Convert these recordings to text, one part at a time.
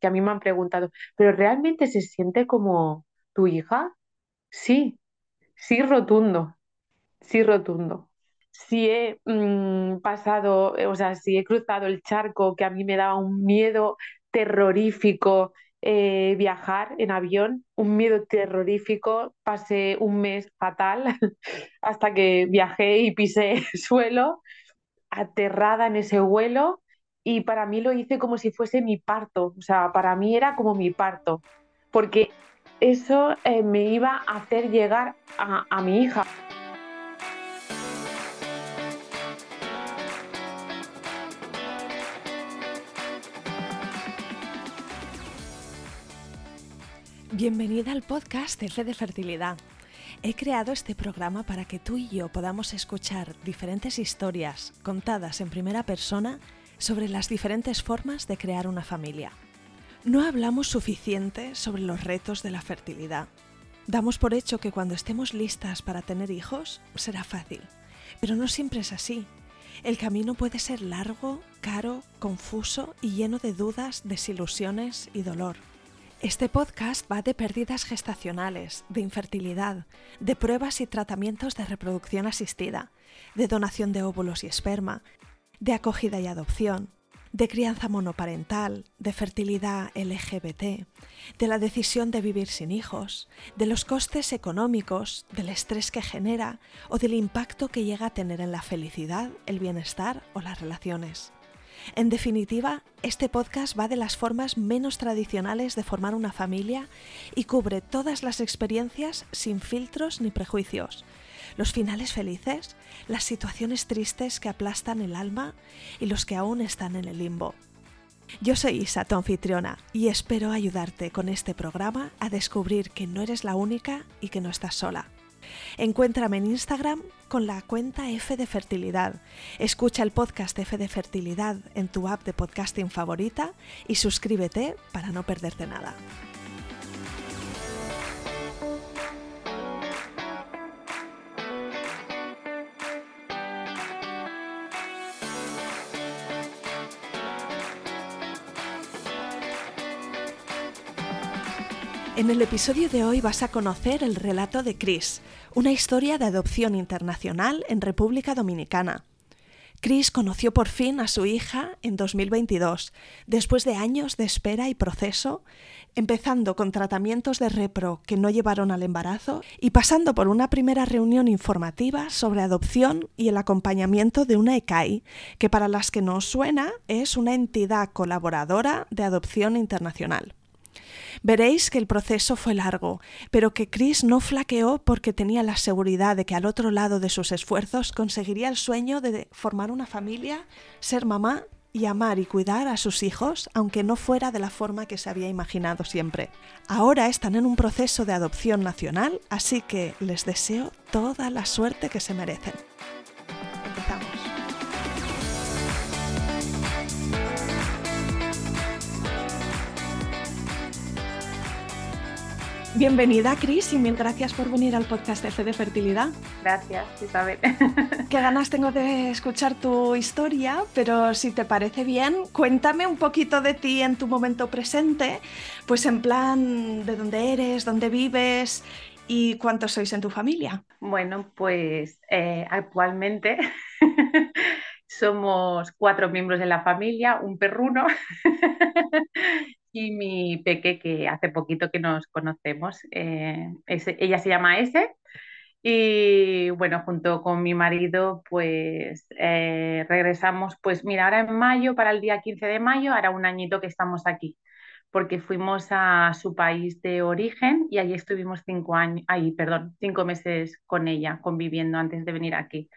que a mí me han preguntado, ¿pero realmente se siente como tu hija? Sí, sí, rotundo, sí, rotundo. Si he mm, pasado, eh, o sea, si he cruzado el charco que a mí me daba un miedo terrorífico eh, viajar en avión, un miedo terrorífico, pasé un mes fatal hasta que viajé y pisé suelo, aterrada en ese vuelo y para mí lo hice como si fuese mi parto, o sea, para mí era como mi parto, porque eso eh, me iba a hacer llegar a, a mi hija. Bienvenida al podcast F de Fertilidad. He creado este programa para que tú y yo podamos escuchar diferentes historias contadas en primera persona sobre las diferentes formas de crear una familia. No hablamos suficiente sobre los retos de la fertilidad. Damos por hecho que cuando estemos listas para tener hijos será fácil, pero no siempre es así. El camino puede ser largo, caro, confuso y lleno de dudas, desilusiones y dolor. Este podcast va de pérdidas gestacionales, de infertilidad, de pruebas y tratamientos de reproducción asistida, de donación de óvulos y esperma, de acogida y adopción, de crianza monoparental, de fertilidad LGBT, de la decisión de vivir sin hijos, de los costes económicos, del estrés que genera o del impacto que llega a tener en la felicidad, el bienestar o las relaciones. En definitiva, este podcast va de las formas menos tradicionales de formar una familia y cubre todas las experiencias sin filtros ni prejuicios. Los finales felices, las situaciones tristes que aplastan el alma y los que aún están en el limbo. Yo soy Isa, tu anfitriona, y espero ayudarte con este programa a descubrir que no eres la única y que no estás sola. Encuéntrame en Instagram con la cuenta F de Fertilidad. Escucha el podcast F de Fertilidad en tu app de podcasting favorita y suscríbete para no perderte nada. En el episodio de hoy vas a conocer el relato de Chris, una historia de adopción internacional en República Dominicana. Chris conoció por fin a su hija en 2022, después de años de espera y proceso, empezando con tratamientos de repro que no llevaron al embarazo y pasando por una primera reunión informativa sobre adopción y el acompañamiento de una ECAI, que para las que no suena es una entidad colaboradora de adopción internacional. Veréis que el proceso fue largo, pero que Chris no flaqueó porque tenía la seguridad de que al otro lado de sus esfuerzos conseguiría el sueño de formar una familia, ser mamá y amar y cuidar a sus hijos, aunque no fuera de la forma que se había imaginado siempre. Ahora están en un proceso de adopción nacional, así que les deseo toda la suerte que se merecen. Bienvenida, Cris, y mil gracias por venir al podcast de Fe de Fertilidad. Gracias, Isabel. Qué ganas tengo de escuchar tu historia, pero si te parece bien, cuéntame un poquito de ti en tu momento presente, pues en plan de dónde eres, dónde vives y cuántos sois en tu familia. Bueno, pues eh, actualmente somos cuatro miembros de la familia, un perruno y mi peque, que hace poquito que nos conocemos. Eh, ella se llama Ese. Y bueno, junto con mi marido, pues eh, regresamos, pues mira, ahora en mayo, para el día 15 de mayo, hará un añito que estamos aquí, porque fuimos a su país de origen y allí estuvimos cinco años, ay, perdón, cinco meses con ella, conviviendo antes de venir aquí.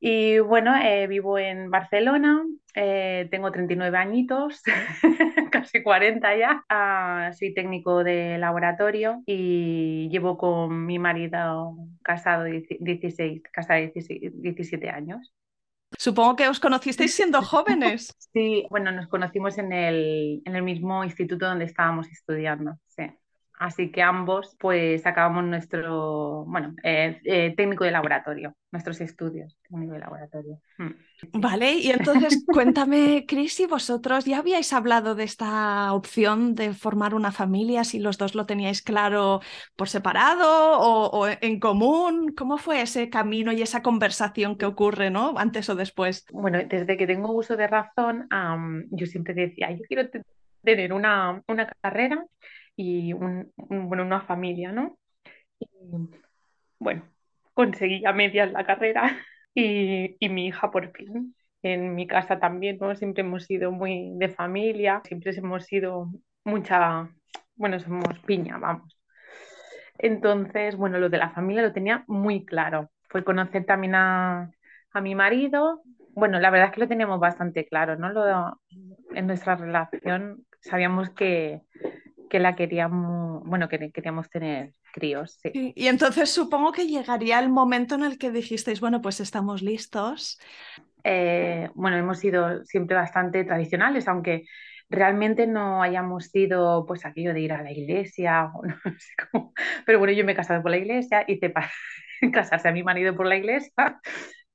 Y bueno, eh, vivo en Barcelona, eh, tengo 39 añitos, casi 40 ya. Ah, soy técnico de laboratorio y llevo con mi marido casado 16, casado 17 años. Supongo que os conocisteis siendo jóvenes. Sí, bueno, nos conocimos en el, en el mismo instituto donde estábamos estudiando. Sí. Así que ambos pues acabamos nuestro, bueno, eh, eh, técnico de laboratorio, nuestros estudios, técnico de laboratorio. Mm. Vale, y entonces cuéntame, Cris, si vosotros ya habíais hablado de esta opción de formar una familia, si los dos lo teníais claro por separado o, en común, ¿cómo fue ese camino y esa conversación que ocurre, ¿no? Antes o después. Bueno, desde que tengo uso de razón, yo siempre decía, yo quiero tener una, una carrera y un, bueno, una familia, ¿no? Y, bueno, conseguí a medias la carrera y, y mi hija por fin. En mi casa también, ¿no? Siempre hemos sido muy de familia, siempre hemos sido mucha, bueno, somos piña, vamos. Entonces, bueno, lo de la familia lo tenía muy claro. Fue conocer también a, a mi marido. Bueno, la verdad es que lo teníamos bastante claro, ¿no? Lo, en nuestra relación sabíamos que, que la queríamos, bueno, que queríamos tener críos. Sí. Y, entonces supongo que llegaría el momento en el que dijisteis, bueno, pues estamos listos. Eh, bueno, hemos sido siempre bastante tradicionales, aunque realmente no hayamos sido pues aquello de ir a la iglesia, no sé cómo. pero bueno, yo me he casado por la iglesia, hice para casarse a mi marido por la iglesia,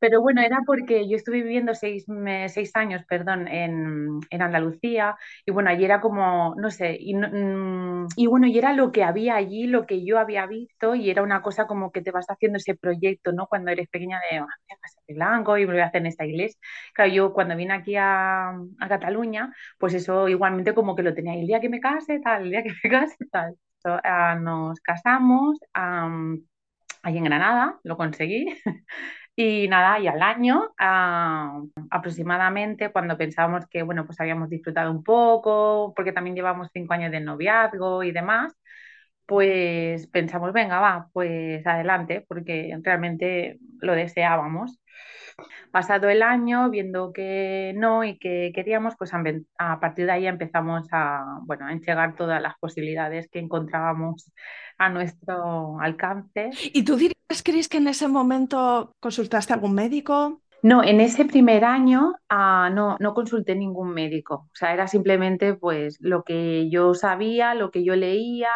pero bueno, era porque yo estuve viviendo seis, seis años, perdón, en, en, Andalucía y bueno, allí era como, no sé, y, mm, y, bueno, y era lo que había allí, lo que yo había visto y era una cosa como que te vas haciendo ese proyecto, ¿no? Cuando eres pequeña de, ah, voy a pasar blanco y me voy a hacer en esta iglesia. Claro, yo cuando vine aquí a, a Cataluña, pues eso igualmente como que lo tenía, el día que me case, tal, el día que me case, tal. Ah, nos casamos allí en Granada, lo conseguí. Y nada, y al año ah, aproximadamente, cuando pensábamos que, bueno, pues habíamos disfrutado un poco, porque también llevamos cinco años de noviazgo y demás, pues pensamos, venga, va, pues adelante, porque realmente lo deseábamos. Pasado el año, viendo que no y que queríamos, pues a partir de ahí empezamos a, bueno, a entregar todas las posibilidades que encontrábamos a nuestro alcance. ¿Y tú dirías, Cris, que en ese momento consultaste a algún médico? No, en ese primer año ah, no, no consulté ningún médico. O sea, era simplemente pues lo que yo sabía, lo que yo leía.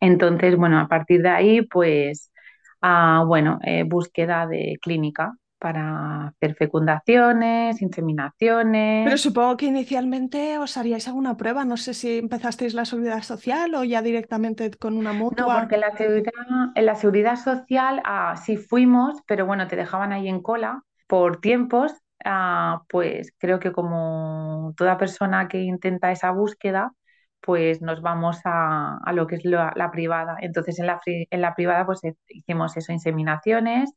Entonces, bueno, a partir de ahí, pues, ah, bueno, eh, búsqueda de clínica para hacer fecundaciones, inseminaciones. Pero supongo que inicialmente os haríais alguna prueba. No sé si empezasteis la seguridad social o ya directamente con una mutua. No, porque la seguridad, en la seguridad social ah, sí fuimos, pero bueno, te dejaban ahí en cola por tiempos. Ah, pues creo que como toda persona que intenta esa búsqueda, pues nos vamos a, lo que es la, privada. Entonces en la, en la privada pues hicimos eso, inseminaciones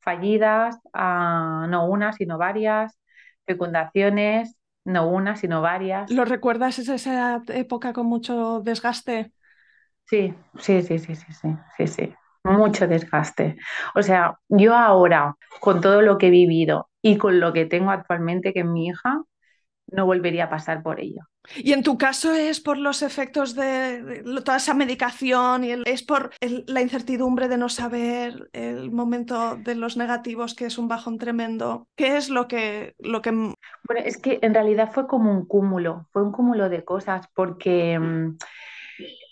fallidas, no una, sino varias, fecundaciones, no una, sino varias. ¿Lo recuerdas esa época con mucho desgaste? Sí, sí, sí, sí, sí, sí, sí, sí. Mucho desgaste. O sea, yo ahora, con todo lo que he vivido y con lo que tengo actualmente, que es mi hija, no volvería a pasar por ello. Y en tu caso es por los efectos de, toda esa medicación y es por la incertidumbre de no saber el momento de los negativos, que es un bajón tremendo. ¿Qué es lo que, lo que... Bueno, es que en realidad fue como un cúmulo, fue un cúmulo de cosas, porque mm,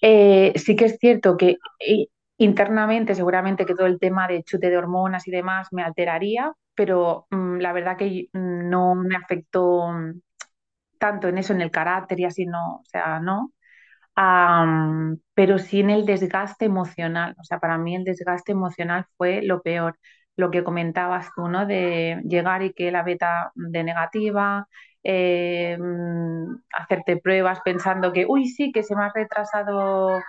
eh, sí que es cierto que eh, internamente seguramente que todo el tema de chute de hormonas y demás me alteraría, pero mm, la verdad que mm, no me afectó tanto en eso, en el carácter y así, no, o sea, no. pero sí en el desgaste emocional. O sea, para mí el desgaste emocional fue lo peor. Lo que comentabas tú, ¿no? De llegar y que la beta de negativa, eh, hacerte pruebas pensando que, uy, sí, que se me ha retrasado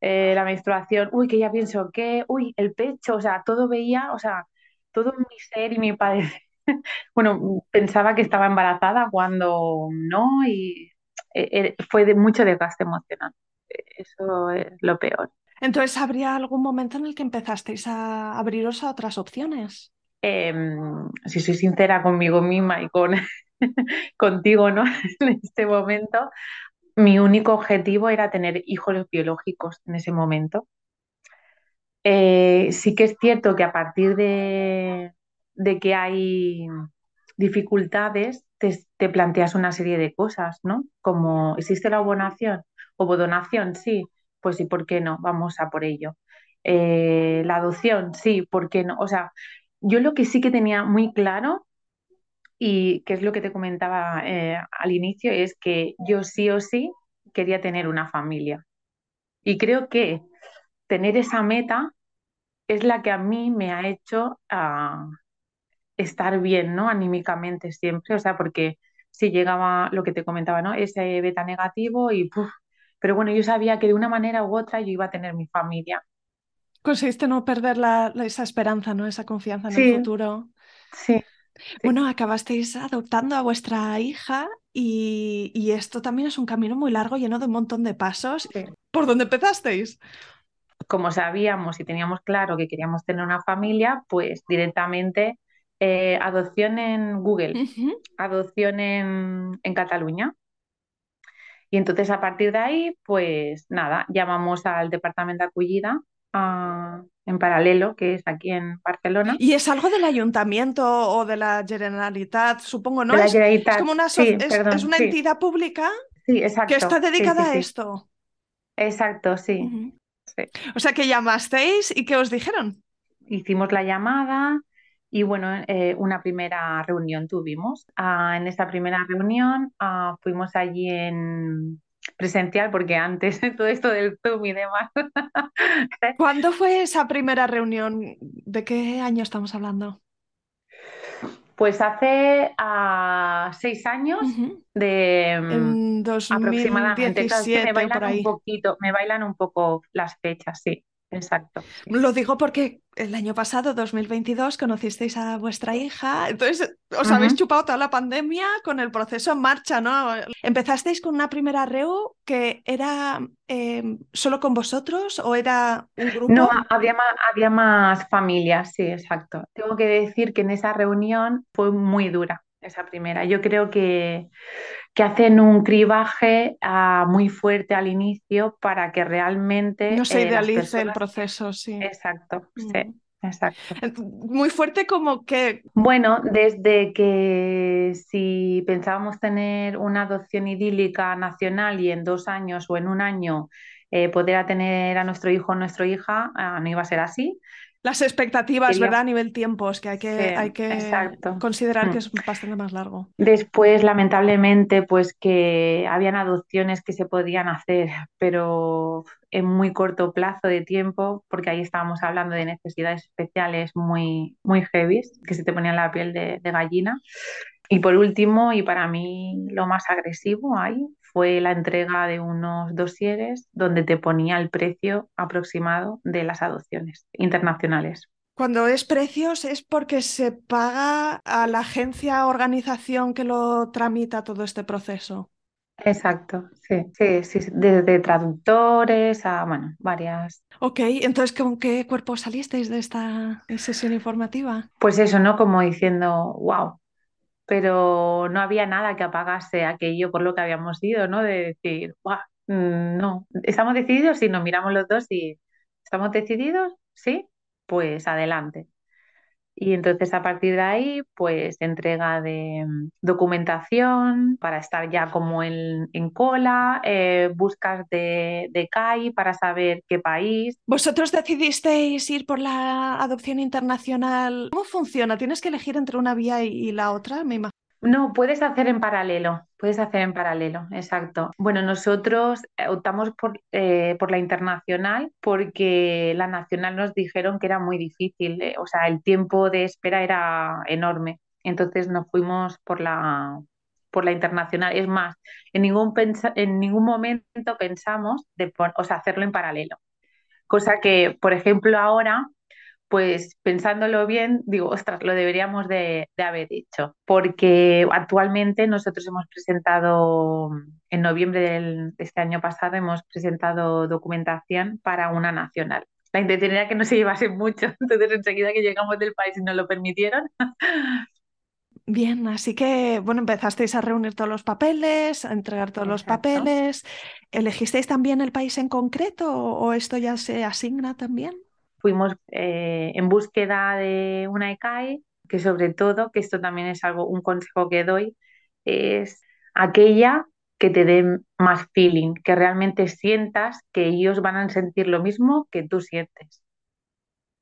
eh, la menstruación, uy, que ya pienso que, uy, el pecho, o sea, todo veía, o sea, todo mi ser y mi padre bueno, pensaba que estaba embarazada cuando no y eh, eh, fue de mucho desgaste emocional. Eso es lo peor. Entonces, ¿habría algún momento en el que empezasteis a abriros a otras opciones? Em, si soy sincera conmigo misma y con contigo, ¿no? en este momento, mi único objetivo era tener hijos biológicos en ese momento. Eh, sí que es cierto que a partir de, de que hay dificultades, te, planteas una serie de cosas, ¿no? Como, ¿existe la obonación? Ovodonación, sí, pues sí, ¿por qué no? Vamos a por ello. Eh, la adopción, sí, ¿por qué no? O sea, yo lo que sí que tenía muy claro y que es lo que te comentaba eh, al inicio, es que yo sí o sí quería tener una familia. Y creo que tener esa meta es la que a mí me ha hecho ah, estar bien, ¿no? Anímicamente siempre, o sea, porque si llegaba lo que te comentaba, ¿no? Ese beta negativo y ¡puf! Pero bueno, yo sabía que de una manera u otra yo iba a tener mi familia. Conseguiste no perder la, esa esperanza, ¿no? Esa confianza en Sí, el futuro. sí, sí, Bueno, acabasteis adoptando a vuestra hija y, y esto también es un camino muy largo, lleno de un montón de pasos. sí. ¿Por dónde empezasteis? Como sabíamos y teníamos claro que queríamos tener una familia, pues directamente eh, adopción en Google, adopción en, en Cataluña. Y entonces a partir de ahí, pues nada, llamamos al departamento de ah, en paralelo, que es aquí en Barcelona, ¿Y es algo del ayuntamiento o de la Generalitat, supongo, de no? la Es, es Generalitat. como una, Sí, es, una sí, entidad pública sí, que está exacto, sí, sí, dedicada a esto. exacto, sí, sí. O sea que llamasteis y ¿qué os dijeron? Hicimos la llamada y bueno, eh, una primera reunión tuvimos. Ah, en esa primera reunión ah, fuimos allí en presencial, porque antes todo esto del Zoom y demás. ¿Cuándo fue esa primera reunión? ¿De qué año estamos hablando? Pues hace ah, seis años de En aproximadamente. Me 2017 o por bailan un poquito, me bailan un poco las fechas, sí, exacto. Lo digo porque el año pasado, 2022, conocisteis a vuestra hija, entonces os habéis chupado toda la pandemia con el proceso en marcha, ¿no? ¿Empezasteis con una primera REU que era eh, solo con vosotros o era un No, grupo? había más, había más familias, sí, exacto. Tengo que decir que en esa reunión fue muy dura, esa primera. Yo creo que, que hacen un cribaje ah, muy fuerte al inicio para que realmente No se eh, idealice el proceso, sí. Exacto, sí, Mm. exacto. Muy fuerte como que Bueno, desde que si pensábamos tener una adopción idílica nacional y en dos años o en un año eh, poder tener a nuestro hijo o nuestra hija, ah, no iba a ser así. Las expectativas, Quería... ¿verdad? A nivel tiempos, que hay Sí, que, hay que exacto. considerar que Mm. es bastante más largo. Después, lamentablemente, pues que habían adopciones que se podían hacer, pero en muy corto plazo de tiempo, porque ahí estábamos hablando de necesidades especiales muy, muy heavy, que se te ponían la piel de, de gallina. Y por último, y para mí lo más agresivo ahí, fue la entrega de unos dosieres donde te ponía el precio aproximado de las adopciones internacionales. Cuando es precios es porque se paga a la agencia o organización que lo tramita todo este proceso. Exacto, sí, sí, sí, desde traductores a, bueno, varias. Ok, entonces ¿con qué cuerpo salisteis de esta sesión informativa? Pues eso, ¿no? Como diciendo, wow, pero no había nada que apagase aquello por lo que habíamos ido, ¿no? De decir, wow, no, estamos decididos y nos miramos los dos y estamos decididos, sí, pues adelante. Y entonces a partir de ahí, pues entrega de mm, documentación para estar ya como en, en cola, eh, buscas de, de CAI para saber qué país. ¿Vosotros decidisteis ir por la adopción internacional? ¿Cómo funciona? ¿Tienes que elegir entre una vía y, y la otra? Me imagino. No, puedes hacer en paralelo, puedes hacer en paralelo, exacto. Bueno, nosotros eh, optamos por, eh, por la internacional porque la nacional nos dijeron que era muy difícil, eh, o sea, el tiempo de espera era enorme. Entonces nos fuimos por la, por la internacional. Es más, en ningún, en ningún momento pensamos de o sea, hacerlo en paralelo. Cosa que, por ejemplo, ahora pues pensándolo bien, digo, ostras, lo deberíamos de, de haber hecho, porque actualmente nosotros hemos presentado, en noviembre del- de este año pasado, hemos presentado documentación para una nacional. La intención era que no se llevase mucho, entonces enseguida que llegamos del país y nos lo permitieron. Bien, así que, bueno, empezasteis a reunir todos los papeles, a entregar todos los papeles. ¿Elegisteis también el país en concreto o esto ya se asigna también? Fuimos eh, en búsqueda de una ECAE, que sobre todo, que esto también es algo, un consejo que doy, es aquella que te den más feeling, que realmente sientas que ellos van a sentir lo mismo que tú sientes.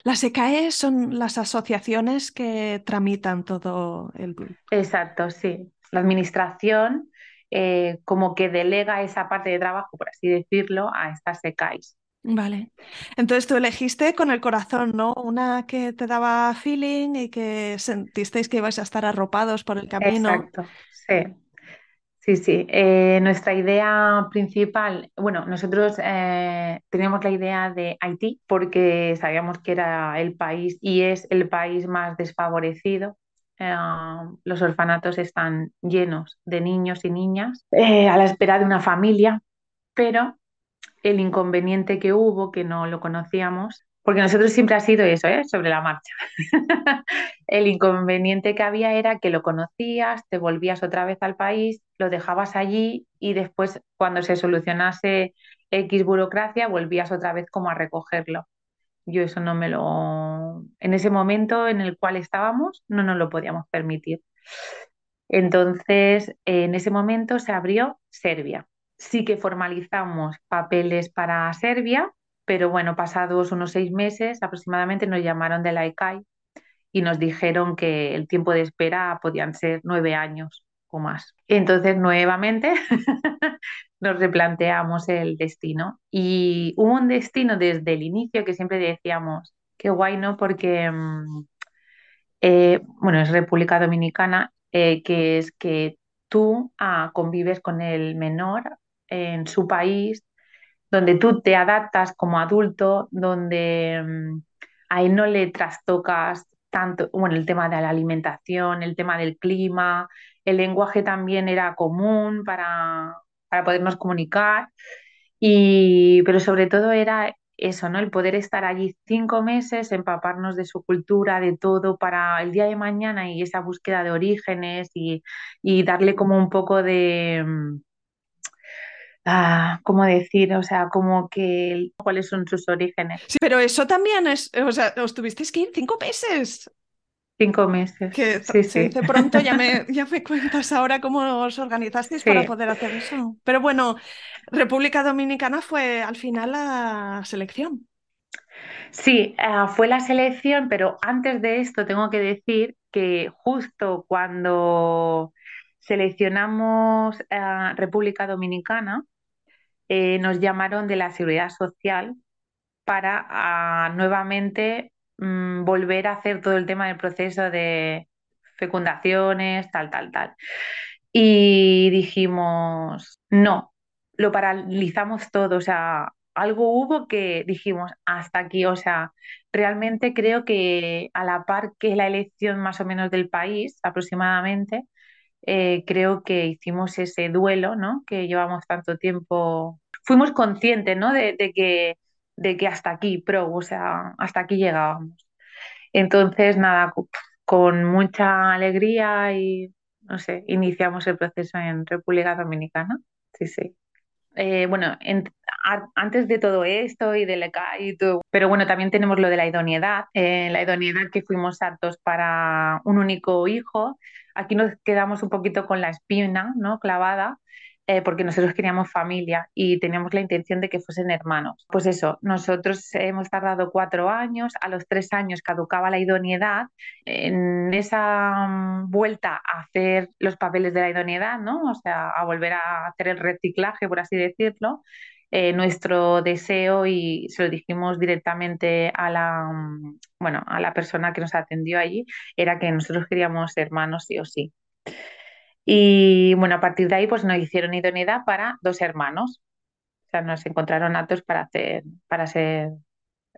Las ECAE son las asociaciones que tramitan todo el... Exacto, sí. La administración eh, como que delega esa parte de trabajo, por así decirlo, a estas ECAIs. Vale. Entonces tú elegiste con el corazón, ¿no? Una que te daba feeling y que sentisteis que ibais a estar arropados por el camino. Exacto, sí. Sí, sí. Eh, nuestra idea principal, bueno, nosotros eh, teníamos la idea de Haití porque sabíamos que era el país y es el país más desfavorecido. Eh, los orfanatos están llenos de niños y niñas a la espera de una familia, pero el inconveniente que hubo, que no lo conocíamos, porque nosotros siempre ha sido eso, ¿eh? sobre la marcha. el inconveniente que había era que lo conocías, te volvías otra vez al país, lo dejabas allí y después cuando se solucionase X burocracia volvías otra vez como a recogerlo. Yo eso no me lo... En ese momento en el cual estábamos no nos lo podíamos permitir. Entonces, en ese momento se abrió Serbia sí que formalizamos papeles para Serbia, pero bueno, pasados unos seis meses aproximadamente nos llamaron de la ECAI y nos dijeron que el tiempo de espera podían ser nueve años o más. Entonces, nuevamente nos replanteamos el destino y hubo un destino desde el inicio que siempre decíamos, qué guay, ¿no? Porque, mm, eh, bueno, es República Dominicana, eh, que es que tú ah, convives con el menor en su país, donde tú te adaptas como adulto, donde mm, a él no le trastocas tanto, bueno, el tema de la alimentación, el tema del clima, el lenguaje también era común para, para podernos comunicar, y, pero sobre todo era eso, ¿no? El poder estar allí cinco meses, empaparnos de su cultura, de todo, para el día de mañana y esa búsqueda de orígenes y, y darle como un poco de mm, ah, ¿cómo decir? O sea, como que cuáles son sus orígenes. Sí, pero eso también es, o sea, os tuvisteis que ir cinco meses. Cinco meses. Que sí, sí. De pronto ya me, ya me cuentas ahora cómo os organizasteis para poder hacer eso. Pero bueno, República Dominicana fue al final la selección. Sí, ah, fue la selección, pero antes de esto tengo que decir que justo cuando seleccionamos a República Dominicana, eh, nos llamaron de la Seguridad Social para ah, nuevamente mm, volver a hacer todo el tema del proceso de fecundaciones, tal, tal, tal. Y dijimos, no, lo paralizamos todo, o sea, algo hubo que dijimos hasta aquí, o sea, realmente creo que a la par que la elección más o menos del país, aproximadamente, eh, creo que hicimos ese duelo, ¿no? Que llevamos tanto tiempo. Fuimos conscientes, ¿no? De, que, de que hasta aquí, pro, o sea, hasta aquí llegábamos. Entonces, nada, con mucha alegría y, no sé, iniciamos el proceso en República Dominicana. Sí, sí. Eh, bueno, antes de todo esto y del ECA y todo, pero bueno, también tenemos lo de la idoneidad, eh, la idoneidad que fuimos aptos para un único hijo. Aquí nos quedamos un poquito con la espina, ¿no? Clavada, eh, porque nosotros queríamos familia y teníamos la intención de que fuesen hermanos. Pues eso, nosotros hemos tardado cuatro años, a los tres años caducaba la idoneidad, en esa mm, vuelta a hacer los papeles de la idoneidad, ¿no? O sea, a volver a hacer el reciclaje, por así decirlo. Eh, nuestro deseo y se lo dijimos directamente a la, mm, bueno, a la persona que nos atendió allí, era que nosotros queríamos hermanos sí o sí. Y bueno, a partir de ahí pues nos hicieron idoneidad para dos hermanos. O sea, nos encontraron aptos para hacer, para ser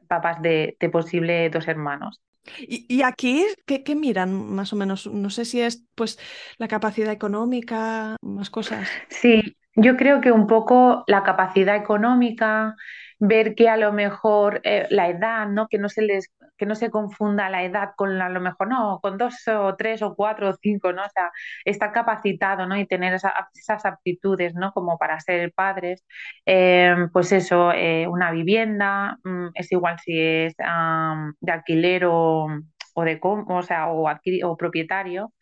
papás de, de posible dos hermanos. ¿Y, aquí ¿qué, ¿qué, miran más o menos? No sé si es pues la capacidad económica, más cosas. Sí, yo creo que un poco la capacidad económica, ver que a lo mejor eh, la edad, ¿no? Que no se les, que no se confunda la edad con a lo mejor, no, con dos o tres o cuatro o cinco, ¿no? O sea, estar capacitado, ¿no? Y tener esas aptitudes, ¿no? Como para ser padres. Em, pues eso, eh, una vivienda, mm, es igual si es de alquiler o, de o sea, o, o propietario.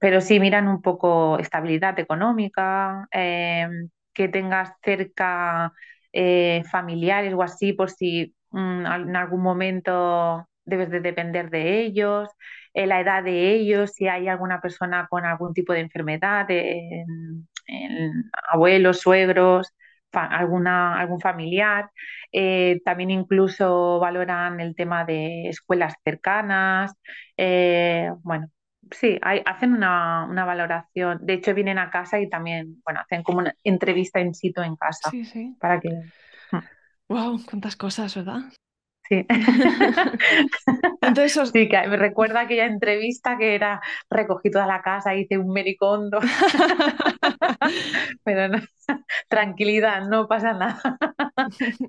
pero sí miran un poco estabilidad económica, eh, que tengas cerca eh, familiares o así, por si en algún momento debes de depender de ellos, eh, la edad de ellos, si hay alguna persona con algún tipo de enfermedad, en- en abuelos, suegros, fa- alguna, algún familiar. Eh, también incluso valoran el tema de escuelas cercanas. Eh, bueno, sí, hay- hacen una, una valoración. De hecho, vienen a casa y también, bueno, hacen como una entrevista in situ en casa Sí, sí. para que... Wow, cuántas cosas, ¿verdad? Sí. Entonces, os- Sí, que me recuerda aquella entrevista que era recogí toda la casa, hice un mericondo, pero no, tranquilidad, no pasa nada.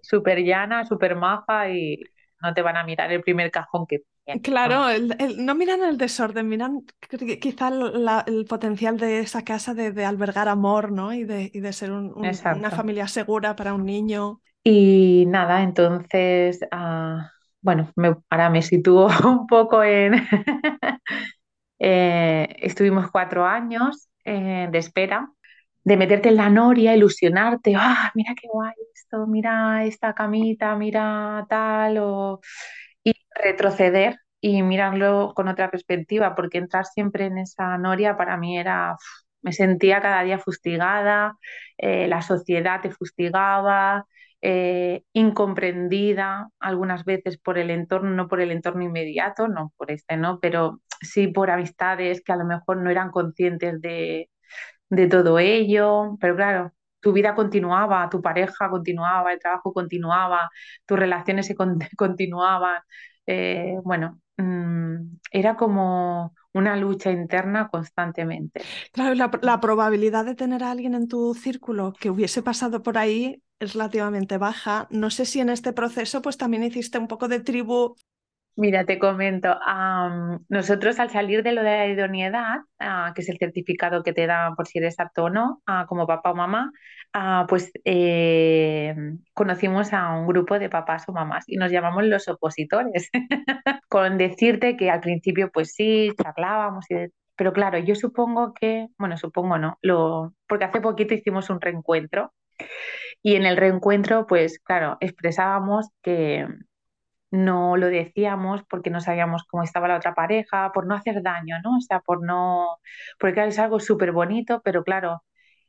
Súper llana, súper maja y no te van a mirar el primer cajón que tienes, Claro, el- el- no miran el desorden, miran qui- quizá el, la- el potencial de esa casa de, de albergar amor, ¿no? Y de, y de ser un- un- una familia segura para un niño. Y nada, entonces, ah, bueno, me- ahora me sitúo un poco en... eh, estuvimos cuatro años eh, de espera, de meterte en la noria, ilusionarte, ah, mira qué guay esto, mira esta camita, mira tal, o... y retroceder y mirarlo con otra perspectiva, porque entrar siempre en esa noria para mí era, me sentía cada día fustigada, eh, la sociedad te fustigaba, eh, incomprendida algunas veces por el entorno, no por el entorno inmediato, no por este, ¿no? Pero sí por amistades que a lo mejor no eran conscientes de, de todo ello, pero claro. Tu vida continuaba, tu pareja continuaba, el trabajo continuaba, tus relaciones se con- continuaban. Eh, bueno, mm, era como una lucha interna constantemente. Claro, la, la probabilidad de tener a alguien en tu círculo que hubiese pasado por ahí es relativamente baja. No sé si en este proceso pues también hiciste un poco de tribu. Mira, te comento, am, nosotros al salir de lo de la idoneidad, ah, que es el certificado que te dan por si eres apto o no, ah, como papá o mamá, ah, pues eh, conocimos a un grupo de papás o mamás y nos llamamos los opositores, con decirte que al principio pues sí, charlábamos, y de- pero claro, yo supongo que, bueno, supongo no, lo, porque hace poquito hicimos un reencuentro y en el reencuentro pues claro, expresábamos que no lo decíamos porque no sabíamos cómo estaba la otra pareja, por no hacer daño, ¿no? O sea, por no, porque claro, es algo súper bonito, pero claro,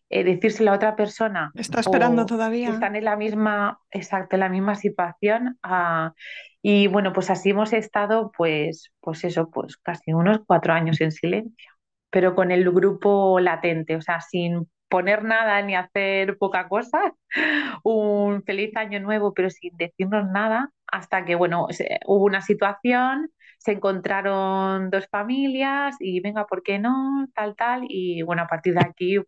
eh, decírselo a otra persona ¿Está esperando todavía? están en la misma, exacto, en la misma situación, ah, y bueno, pues así hemos estado, pues, pues eso, pues casi unos cuatro años en silencio, pero con el grupo latente, o sea, sin poner nada ni hacer poca cosa, un feliz año nuevo, pero sin decirnos nada, hasta que, bueno, se- hubo una situación, se encontraron dos familias y venga, ¿por qué no? Tal, tal, y bueno, a partir de aquí,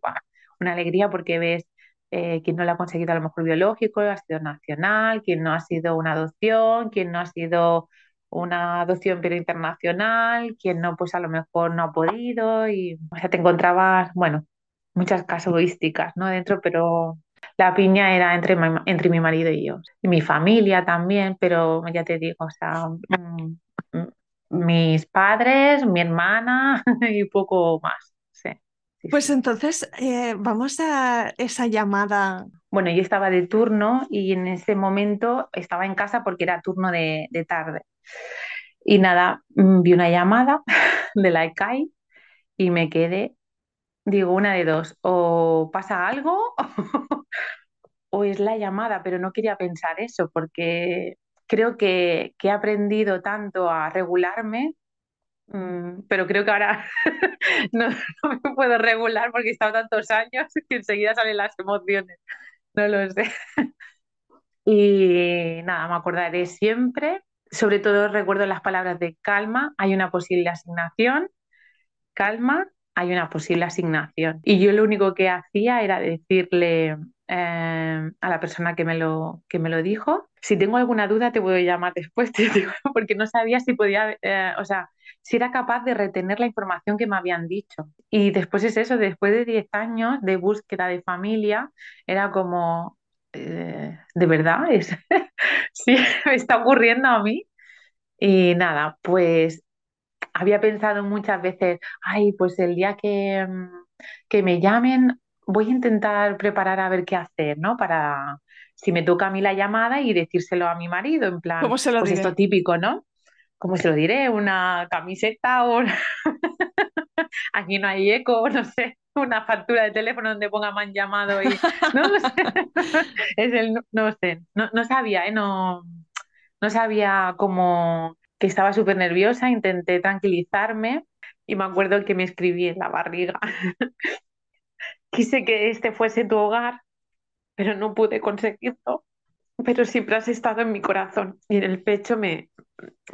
una alegría porque ves eh, no lo ha conseguido a lo mejor biológico, ha sido nacional, quién no ha sido una adopción, quién no ha sido una adopción pero internacional, quién no, pues a lo mejor no ha podido, y o te encontrabas, bueno, muchas casuísticas, ¿no? Dentro, pero la piña era entre mi, entre mi marido y yo. Y mi familia también, pero ya te digo, o sea, mm, mm, mis padres, mi hermana y poco más. Sí, sí, Pues sí. entonces eh, vamos a esa llamada. Bueno, yo estaba de turno y en ese momento estaba en casa porque era turno de, de tarde. Y nada, mm, vi una llamada de la ECAI y me quedé, digo, una de dos, o pasa algo o es la llamada, pero no quería pensar eso porque creo que, que he aprendido tanto a regularme, mm, pero creo que ahora no, no me puedo regular porque he estado tantos años que enseguida salen las emociones, no lo sé. Y nada, me acordaré siempre, sobre todo recuerdo las palabras de calma, hay una posible asignación, calma, hay una posible asignación. Y yo lo único que hacía era decirle eh, a la persona que me lo, que me lo dijo, si tengo alguna duda te voy a llamar después, porque no sabía si podía, eh, o sea, si era capaz de retener la información que me habían dicho. Y después es eso, después de 10 años de búsqueda de familia, era como, eh, ¿de verdad? Es, sí, me está ocurriendo a mí. Y nada, pues había pensado muchas veces, ay, pues el día que, que me llamen, voy a intentar preparar a ver qué hacer, ¿no? Para si me toca a mí la llamada y decírselo a mi marido, en plan, ¿Cómo se lo pues diré? esto típico, ¿no? ¿Cómo se lo diré? Una camiseta o aquí no hay eco, no sé, una factura de teléfono donde ponga me han llamado y no, no sé, es el, no, sé, no, no sabía, ¿eh? No, no sabía cómo, estaba súper nerviosa, intenté tranquilizarme y me acuerdo que me escribí en la barriga. Quise que este fuese tu hogar, pero no pude conseguirlo. Pero siempre has estado en mi corazón y en el pecho me,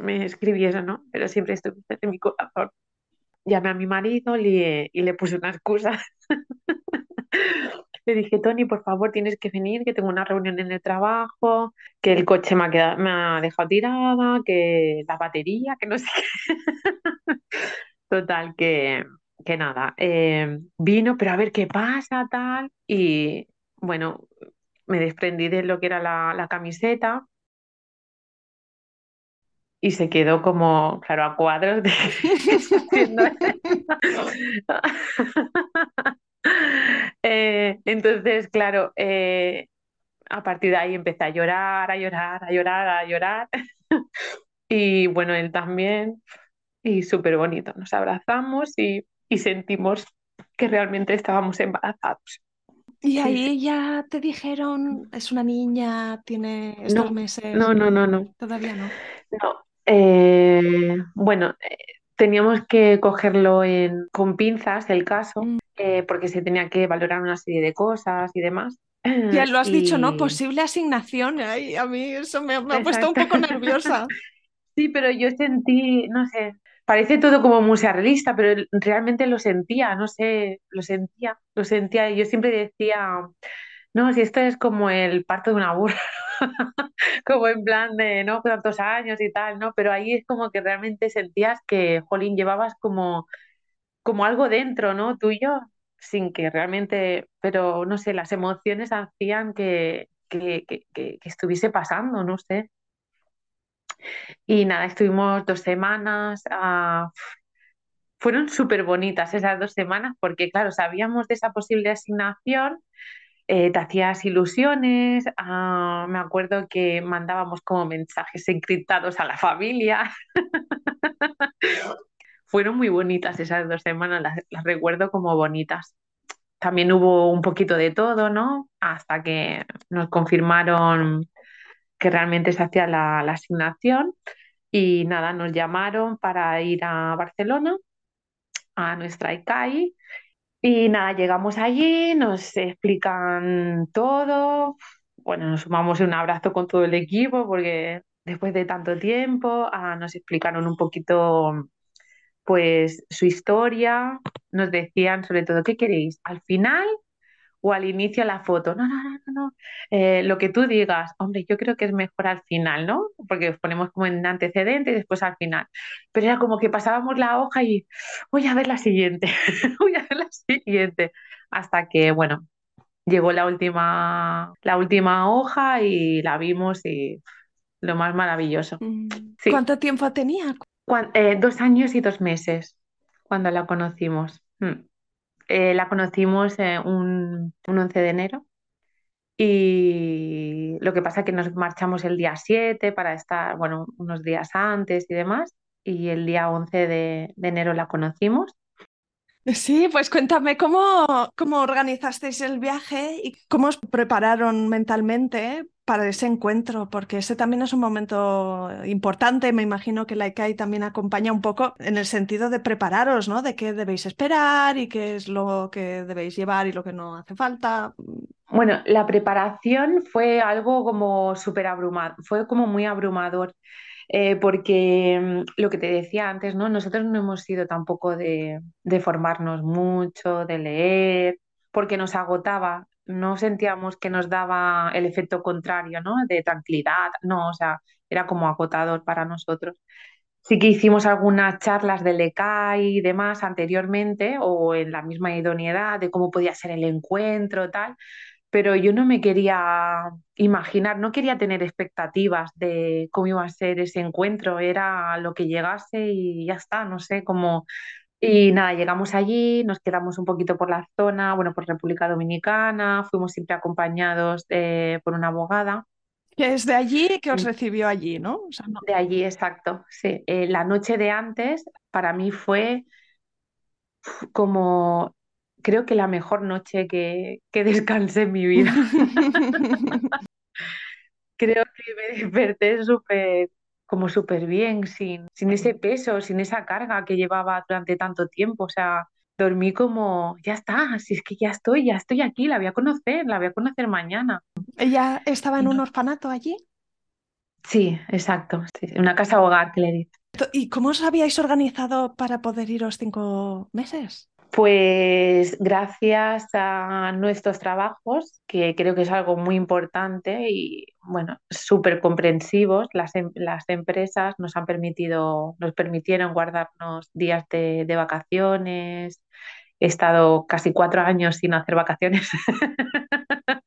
me escribí ¿no? Pero siempre estuviste en mi corazón. Llamé a mi marido le- y le puse una excusa. Le dije, Tony, por favor, tienes que venir, que tengo una reunión en el trabajo, que el coche me ha dejado tirada, que la batería, que no sé qué. Total, que, que nada, eh, vino, pero a ver qué pasa, tal. Y bueno, me desprendí de lo que era la, la camiseta y se quedó como, claro, a cuadros de Eh, entonces, claro, eh, a partir de ahí empecé a llorar, a llorar, a llorar, a llorar. Y bueno, él también, y súper bonito. Nos abrazamos y, y sentimos que realmente estábamos embarazados. Y ahí ya te dijeron, es una niña, tiene estos No, meses, no, no, no, no. todavía no. No. Eh, bueno, teníamos que cogerlo en- con pinzas el caso, Mm. eh, porque se tenía que valorar una serie de cosas y demás. Ya lo has dicho, ¿no? Posible asignación. Ay, a mí eso me, me ha puesto un poco nerviosa. Sí, pero yo sentí, no sé, parece todo como muy surrealista, pero realmente lo sentía, no sé, lo sentía, lo sentía. Y yo siempre decía, no, si esto es como el parto de una burra, como en plan de, no, tantos años y tal, ¿no? Pero ahí es como que realmente sentías que, jolín, llevabas como, como algo dentro, ¿no? Tuyo, sin que realmente, pero no sé, las emociones hacían que, que, que, que que estuviese pasando, no sé. Y nada, estuvimos dos semanas. ah, fueron súper bonitas esas dos semanas porque, claro, sabíamos de esa posible asignación, eh, te hacías ilusiones, ah, me acuerdo que mandábamos como mensajes encriptados a la familia. Fueron muy bonitas esas dos semanas, las, recuerdo como bonitas. También hubo un poquito de todo, ¿no? Hasta que nos confirmaron que realmente se hacía la, la asignación. Y nada, nos llamaron para ir a Barcelona, a nuestra ICAI. Y nada, llegamos allí, nos explican todo. Bueno, nos sumamos un abrazo con todo el equipo porque después de tanto tiempo ah, nos explicaron un poquito pues su historia, nos decían sobre todo, ¿qué queréis? ¿Al final o al inicio la foto. No, no, no, no, no. Eh, lo que tú digas, hombre, yo creo que es mejor al final, ¿no? Porque ponemos como en antecedente y después al final. Pero era como que pasábamos la hoja y voy a ver la siguiente, voy a ver la siguiente. Hasta que, bueno, llegó la última, la última hoja y la vimos y lo más maravilloso. Mm. Sí, ¿Cuánto tiempo tenía? Eh, dos años y dos meses cuando la conocimos. Mm. Eh, la conocimos eh, un, un 11 de enero y lo que pasa es que nos marchamos el día 7 para estar, bueno, unos días antes y demás, y el día 11 de, de enero la conocimos. Sí, pues cuéntame cómo, cómo organizasteis el viaje y cómo os prepararon mentalmente para ese encuentro, porque ese también es un momento importante. Me imagino que la ICAI también acompaña un poco en el sentido de prepararos, ¿no? De qué debéis esperar y qué es lo que debéis llevar y lo que no hace falta. Bueno, la preparación fue algo como súper abrumador, fue como muy abrumador, eh, porque mm, lo que te decía antes, ¿no? Nosotros no hemos sido tampoco de, de formarnos mucho, de leer, porque nos agotaba, no sentíamos que nos daba el efecto contrario, ¿no? De tranquilidad, no, o sea, era como agotador para nosotros. Sí que hicimos algunas charlas del ECAI y demás anteriormente, o en la misma idoneidad de cómo podía ser el encuentro, tal pero yo no me quería imaginar, no quería tener expectativas de cómo iba a ser ese encuentro, era lo que llegase y ya está, no sé, cómo... Y nada, llegamos allí, nos quedamos un poquito por la zona, bueno, por República Dominicana, fuimos siempre acompañados eh, por una abogada. Que es de allí que os recibió allí, ¿no? De allí, exacto, sí. Eh, la noche de antes para mí fue como creo que la mejor noche que, que descansé en mi vida. creo que me desperté súper, como súper bien, sin, sin ese peso, sin esa carga que llevaba durante tanto tiempo. O sea, dormí como, ya está, si es que ya estoy, ya estoy aquí, la voy a conocer, la voy a conocer mañana. ¿Ella estaba en un orfanato allí? Sí, exacto, sí, una casa hogar que le dice. ¿Y cómo os habíais organizado para poder iros cinco meses? Pues gracias a nuestros trabajos, que creo que es algo muy importante y bueno, súper comprensivos, las, em, las, empresas nos han permitido, nos permitieron guardarnos días de, de vacaciones. He estado casi cuatro años sin hacer vacaciones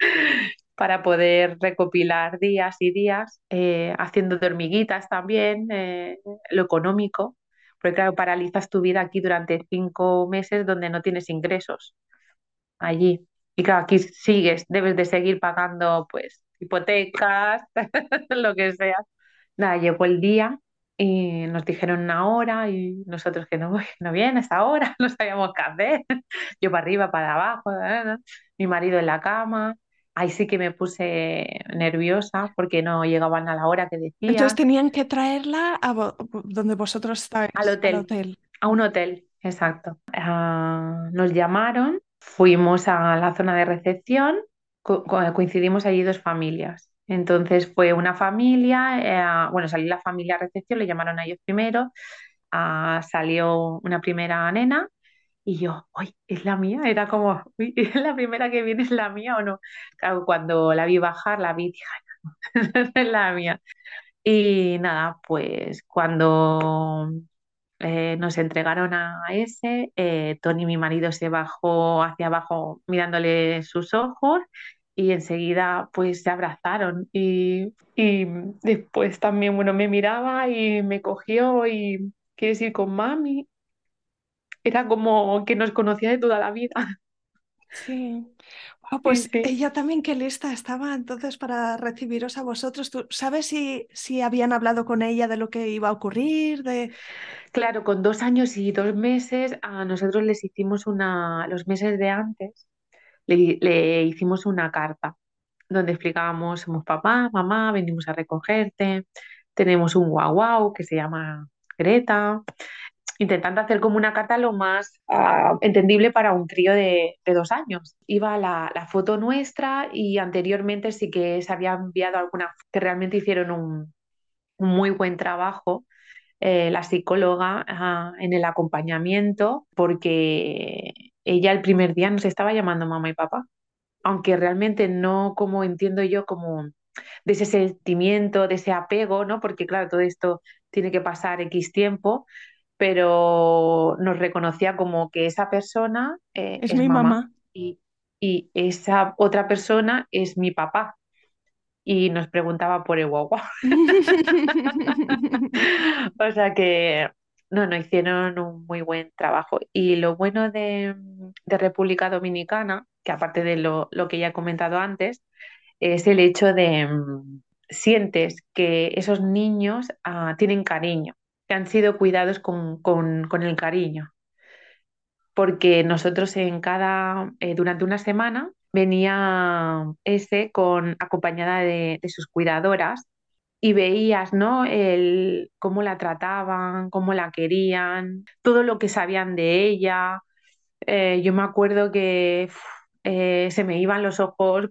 para poder recopilar días y días, eh, haciendo de hormiguitas también, eh, lo económico porque claro, paralizas tu vida aquí durante cinco meses donde no tienes ingresos allí. Y claro, aquí sigues, debes de seguir pagando pues hipotecas, lo que sea. Nada, llegó el día y nos dijeron una hora y nosotros que no, no viene esa hora, no sabíamos qué hacer. Yo para arriba, para abajo, mi marido en la cama. Ahí sí que me puse nerviosa porque no llegaban a la hora que decía. Entonces tenían que traerla a donde vosotros estáis. Al hotel, A un hotel, exacto. Ah, nos llamaron, fuimos a la zona de recepción, coincidimos allí dos familias. Entonces fue una familia, eh, bueno, salió la familia a recepción, le llamaron a ellos primero, ah, salió una primera nena y yo, uy, ¿es la mía? Era como, ¿es la primera que viene? ¿Es la mía o no? Claro, cuando la vi bajar, la vi, dije, es la mía. Y nada, pues cuando eh, nos entregaron a ese, eh, Tony, mi marido, se bajó hacia abajo mirándole sus ojos y enseguida pues se abrazaron y, y después también, bueno, me miraba y me cogió y ¿quieres ir con mami? Era como que nos conocía de toda la vida. Sí. pues ella también qué lista estaba entonces para recibiros a vosotros. ¿Tú sabes si, si habían hablado con ella de lo que iba a ocurrir? De... Claro, con dos años y dos meses a nosotros les hicimos una, los meses de antes, le, le hicimos una carta donde explicábamos, somos papá, mamá, venimos a recogerte, tenemos un guau guau que se llama Greta, intentando hacer como una carta lo más ah, entendible para un crío de, dos años. Iba la, foto nuestra y anteriormente sí que se había enviado alguna que realmente hicieron un, muy buen trabajo. Eh, la psicóloga ah, en el acompañamiento porque ella el primer día nos estaba llamando mamá y papá, aunque realmente no como entiendo yo como de ese sentimiento, de ese apego, ¿no? Porque claro, todo esto tiene que pasar X tiempo, pero nos reconocía como que esa persona eh, es, mi mamá, Y, esa otra persona es mi papá. Y nos preguntaba por el guagua. o sea que no, no hicieron un muy buen trabajo. Y lo bueno de, República Dominicana, que aparte de lo, que ya he comentado antes, es el hecho de mm, sientes que esos niños ah, tienen cariño han sido cuidados con, el cariño. Porque nosotros en cada, eh, durante una semana venía ese con acompañada de, sus cuidadoras y veías, ¿no? El, cómo la trataban, cómo la querían, todo lo que sabían de ella. Eh, yo me acuerdo que eh, se me iban los ojos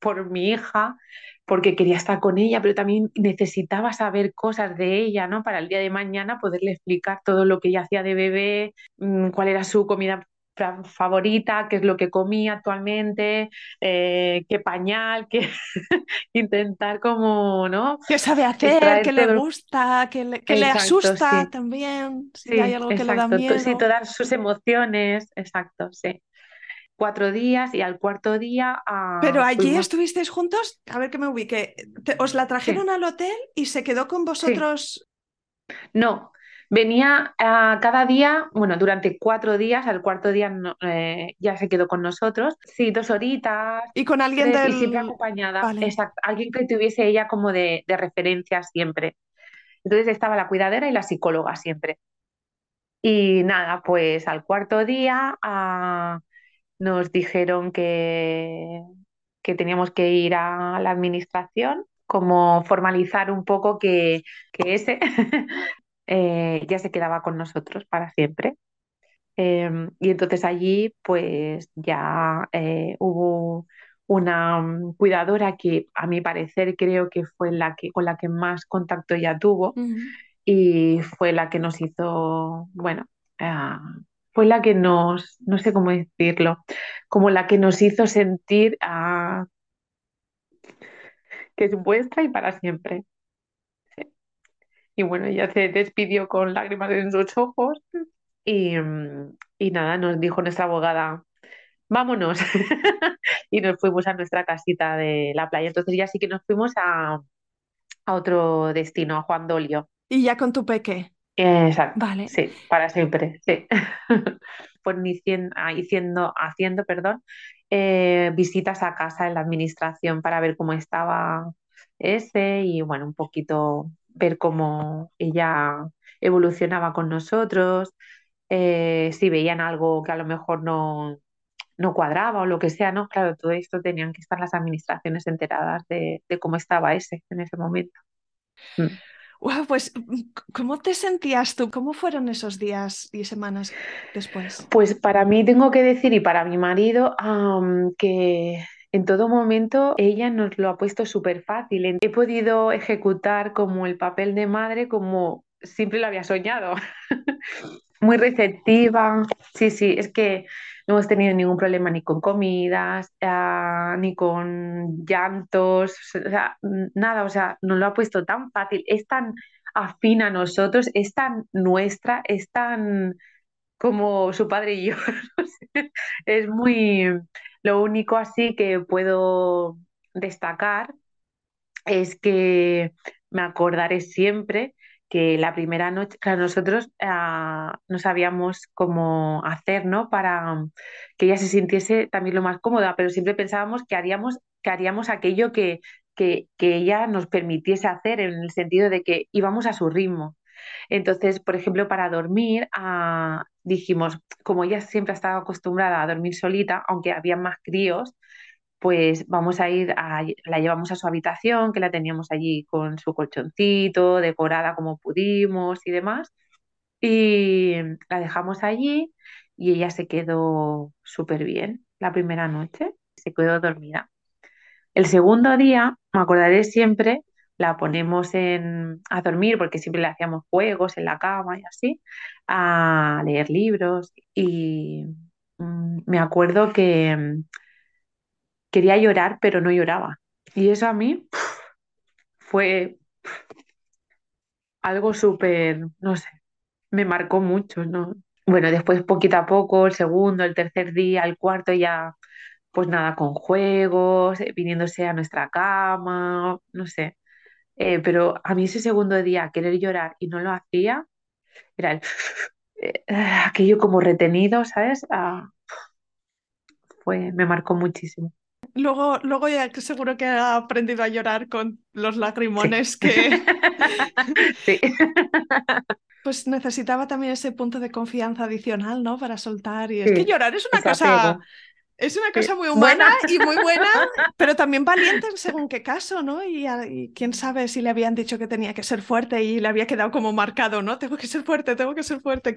por mi hija porque quería estar con ella, pero también necesitaba saber cosas de ella, ¿no? Para el día de mañana poderle explicar todo lo que ella hacía de bebé, mm, cuál era su comida favorita, qué es lo que comía actualmente, eh, qué pañal, qué intentar como, ¿no? ¿Qué sabe hacer? ¿Qué le gusta? ¿Qué le, le asusta también? Si hay algo que le da miedo. Sí, todas sus emociones, exacto, sí. Cuatro días y al cuarto día ah, Pero allí fuimos- estuvisteis juntos, a ver que me ubique. ¿Os la trajeron al hotel y se quedó con vosotros? No, venía ah, cada día, bueno, durante cuatro días, al cuarto día no- eh, ya se quedó con nosotros. Sí, dos horitas, Y con alguien tres, y del... siempre acompañada. Vale. Exacto, alguien que tuviese ella como de, de referencia siempre. Entonces estaba la cuidadera y la psicóloga siempre. Y nada, pues al cuarto día ah, nos dijeron que, que teníamos que ir a la administración, como formalizar un poco que, que ese eh, ya se quedaba con nosotros para siempre. Eh, y entonces allí pues ya eh, hubo una mm, cuidadora que a mi parecer creo que fue la que, con la que más contacto ella tuvo y fue la que nos hizo, bueno, ah, fue la que nos, no sé cómo decirlo, como la que nos hizo sentir ah, que es vuestra y para siempre. Y bueno, ella se despidió con lágrimas en sus ojos y, y nada, nos dijo nuestra abogada, vámonos. Y nos fuimos a nuestra casita de la playa. Entonces ya sí que nos fuimos a, a otro destino, a Juan Dolio. Y ya con tu peque. Exacto, Vale. sí, para siempre, sí. Fueron hicien- ah, haciendo, haciendo, perdón, eh, visitas a casa en la administración para ver cómo estaba ese y bueno, un poquito ver cómo ella evolucionaba con nosotros, eh, si veían algo que a lo mejor no, no cuadraba o lo que sea, ¿no? Claro, todo esto tenían que estar las administraciones enteradas de, de cómo estaba ese en ese momento. Mm. Guau, pues, mm, ¿cómo te sentías tú? ¿Cómo fueron esos días y semanas después? Pues para mí tengo que decir, y para mi marido, que en todo momento ella nos lo ha puesto súper fácil. He podido ejecutar como el papel de madre como siempre lo había soñado. Muy receptiva. Sí, sí, es que no hemos tenido ningún problema ni con comidas, ah, ni con llantos, nada, o sea, nos lo ha puesto tan fácil, es tan afín a nosotros, es tan nuestra, es tan como su padre y yo. Es muy, lo único así que puedo destacar es que me acordaré siempre que la primera noche, claro, nosotros ah, no sabíamos cómo hacer, ¿no? Para que ella se sintiese también lo más cómoda, pero siempre pensábamos que haríamos, que haríamos aquello que, que, que ella nos permitiese hacer, en el sentido de que íbamos a su ritmo. Entonces, por ejemplo, para dormir, ah, dijimos, como ella siempre ha estado acostumbrada a dormir solita, aunque había más críos, pues vamos a ir a, la llevamos a su habitación, que la teníamos allí con su colchoncito, decorada como pudimos y demás, y la dejamos allí y ella se quedó súper bien la primera noche, se quedó dormida. El segundo día, me acordaré siempre, la ponemos en, a dormir porque siempre le hacíamos juegos en la cama y así, a leer libros y mm, me acuerdo que quería llorar pero no lloraba. Y eso a mí fue algo súper, no sé, me marcó mucho, ¿no? Bueno, después poquito a poco, el segundo, el tercer día, el cuarto ya, pues nada, con juegos, eh, viniéndose a nuestra cama, no sé. Eh, pero a mí ese segundo día, querer llorar y no lo hacía, era el, eh, aquello como retenido, ¿sabes? Ah, fue, me marcó muchísimo. Luego, luego ya seguro que ha aprendido a llorar con los Sí. lagrimones que Sí. pues necesitaba también ese punto de confianza adicional, ¿no? Para soltar. Y es que llorar es una cosa. Es una cosa muy humana Buena. y muy buena, pero también valiente en según qué caso, ¿no? Y, quién sabe si le habían dicho que tenía que ser fuerte y le había quedado como marcado, ¿no? Tengo que ser fuerte, tengo que ser fuerte.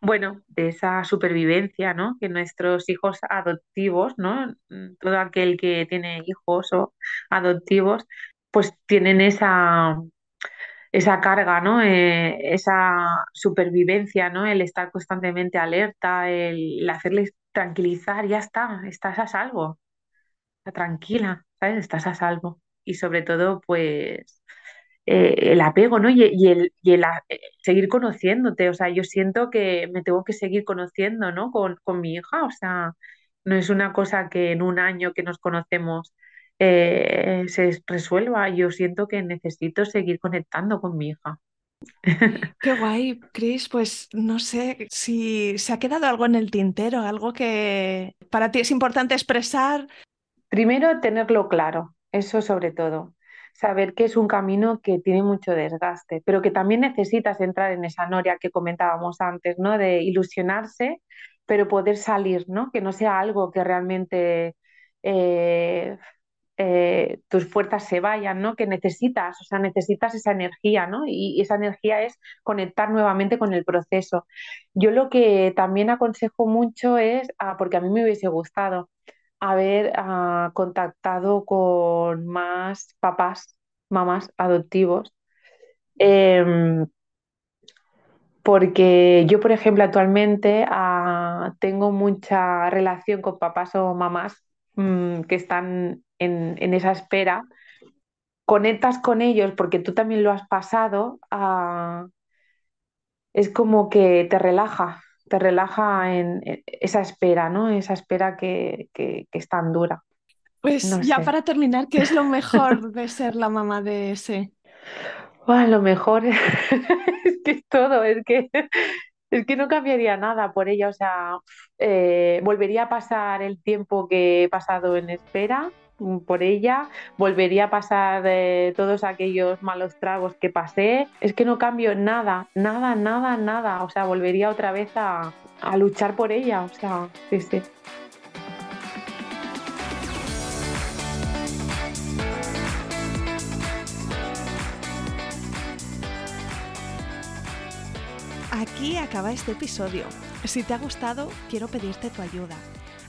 Bueno, de esa supervivencia, ¿no? Que nuestros hijos adoptivos, ¿no? Todo aquel que tiene hijos o adoptivos, pues tienen esa, esa carga, ¿no? Eh, esa supervivencia, ¿no? El estar constantemente alerta, el, el hacerles tranquilizar, ya está, estás a salvo, tranquila, ¿sabes? Estás a salvo. Y sobre todo, pues eh, el apego, ¿no? Y, y el, y el a- eh, seguir conociéndote, o sea, yo siento que me tengo que seguir conociendo, ¿no? Con, con mi hija, o sea, no es una cosa que en un año que nos conocemos eh, se resuelva. Yo siento que necesito seguir conectando con mi hija. Qué guay, Chris. Pues no sé si se ha quedado algo en el tintero, algo que para ti es importante expresar. Primero, tenerlo claro, eso sobre todo. Saber que es un camino que tiene mucho desgaste, pero que también necesitas entrar en esa noria que comentábamos antes, ¿no? De ilusionarse, pero poder salir, ¿no? Que no sea algo que realmente eh, eh, tus fuerzas se vayan, ¿no? Que necesitas, o sea, necesitas esa energía, ¿no? Y, esa energía es conectar nuevamente con el proceso. Yo lo que también aconsejo mucho es, ah, porque a mí me hubiese gustado, haber ah, contactado con más papás, mamás adoptivos. Em, porque yo, por ejemplo, actualmente ah, tengo mucha relación con papás o mamás mm, que están en, esa espera, conectas con ellos porque tú también lo has pasado, es como que te relaja, te relaja en esa espera, ¿no? Esa espera que, es tan dura. Pues ya para terminar, ¿qué es lo mejor de ser la mamá de ese? lo mejor es que es todo, es que es que no cambiaría nada por ella, o sea, eh, volvería a pasar el tiempo que he pasado en espera por ella, volvería a pasar eh, todos aquellos malos tragos que pasé, es que no cambio nada, nada, nada, nada, o sea, volvería otra vez a, a luchar por ella, o sea, sí. Aquí acaba este episodio. Si te ha gustado, quiero pedirte tu ayuda.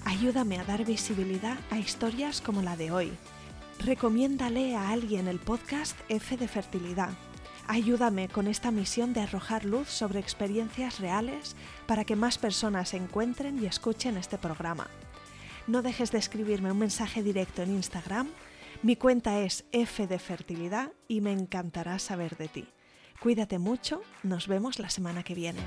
Ayúdame a dar visibilidad a historias como la de hoy. Recomiéndale a alguien el podcast F de Fertilidad. Ayúdame con esta misión de arrojar luz sobre experiencias reales para que más personas encuentren y escuchen este programa. No dejes de escribirme un mensaje directo en Instagram. Mi cuenta es F de Fertilidad y me encantará saber de ti. Cuídate mucho, nos vemos la semana que viene.